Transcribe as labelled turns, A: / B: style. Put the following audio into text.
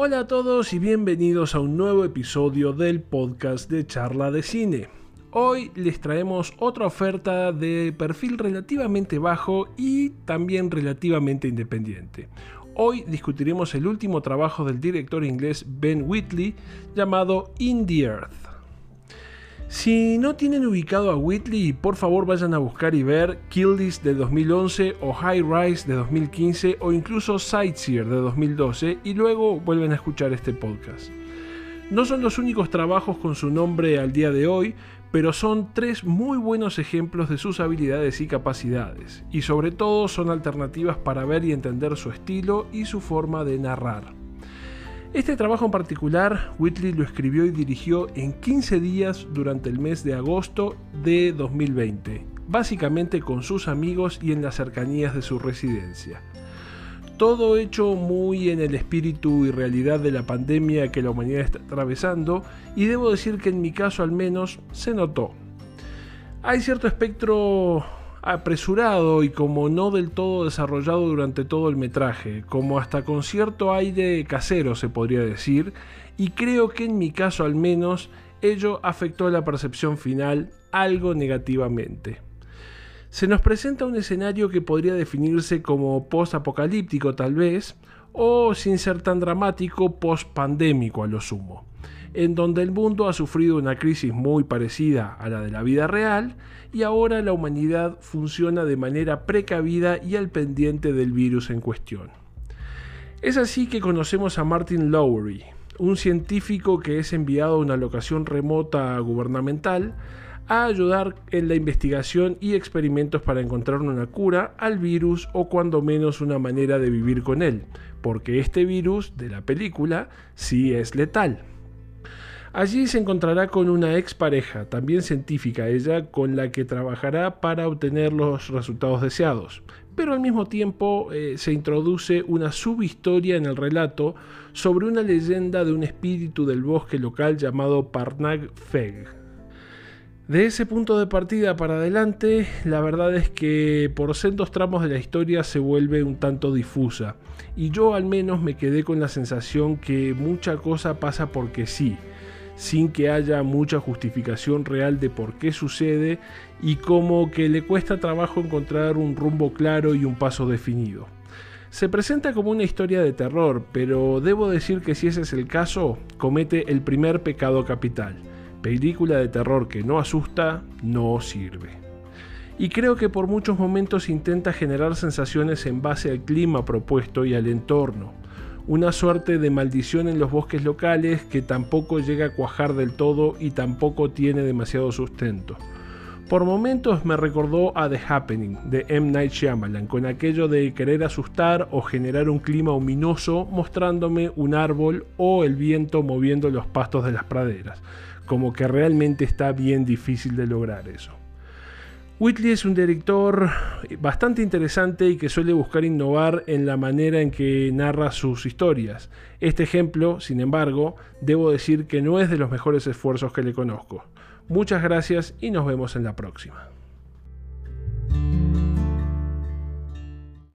A: Hola a todos y bienvenidos a un nuevo episodio del podcast de charla de cine. Hoy les traemos otra oferta de perfil relativamente bajo y también relativamente independiente. Hoy discutiremos el último trabajo del director inglés Ben Whitley llamado In the Earth. Si no tienen ubicado a Whitley, por favor vayan a buscar y ver Kill This de 2011 o High Rise de 2015 o incluso Sightseer de 2012 y luego vuelven a escuchar este podcast. No son los únicos trabajos con su nombre al día de hoy, pero son tres muy buenos ejemplos de sus habilidades y capacidades, y sobre todo son alternativas para ver y entender su estilo y su forma de narrar. Este trabajo en particular, Whitley lo escribió y dirigió en 15 días durante el mes de agosto de 2020, básicamente con sus amigos y en las cercanías de su residencia. Todo hecho muy en el espíritu y realidad de la pandemia que la humanidad está atravesando, y debo decir que en mi caso al menos se notó. Hay cierto espectro apresurado y como no del todo desarrollado durante todo el metraje, como hasta con cierto aire casero se podría decir, y creo que en mi caso al menos ello afectó la percepción final algo negativamente. Se nos presenta un escenario que podría definirse como post-apocalíptico tal vez, o sin ser tan dramático, post-pandémico a lo sumo en donde el mundo ha sufrido una crisis muy parecida a la de la vida real y ahora la humanidad funciona de manera precavida y al pendiente del virus en cuestión. Es así que conocemos a Martin Lowery, un científico que es enviado a una locación remota gubernamental a ayudar en la investigación y experimentos para encontrar una cura al virus o cuando menos una manera de vivir con él, porque este virus de la película sí es letal. Allí se encontrará con una expareja, también científica ella, con la que trabajará para obtener los resultados deseados. Pero al mismo tiempo eh, se introduce una subhistoria en el relato sobre una leyenda de un espíritu del bosque local llamado Parnag Feg. De ese punto de partida para adelante, la verdad es que por centos tramos de la historia se vuelve un tanto difusa, y yo al menos me quedé con la sensación que mucha cosa pasa porque sí, sin que haya mucha justificación real de por qué sucede y como que le cuesta trabajo encontrar un rumbo claro y un paso definido. Se presenta como una historia de terror, pero debo decir que si ese es el caso, comete el primer pecado capital. Película de terror que no asusta, no sirve. Y creo que por muchos momentos intenta generar sensaciones en base al clima propuesto y al entorno una suerte de maldición en los bosques locales que tampoco llega a cuajar del todo y tampoco tiene demasiado sustento. Por momentos me recordó a The Happening de M. Night Shyamalan, con aquello de querer asustar o generar un clima ominoso mostrándome un árbol o el viento moviendo los pastos de las praderas, como que realmente está bien difícil de lograr eso. Whitley es un director bastante interesante y que suele buscar innovar en la manera en que narra sus historias. Este ejemplo, sin embargo, debo decir que no es de los mejores esfuerzos que le conozco. Muchas gracias y nos vemos en la próxima.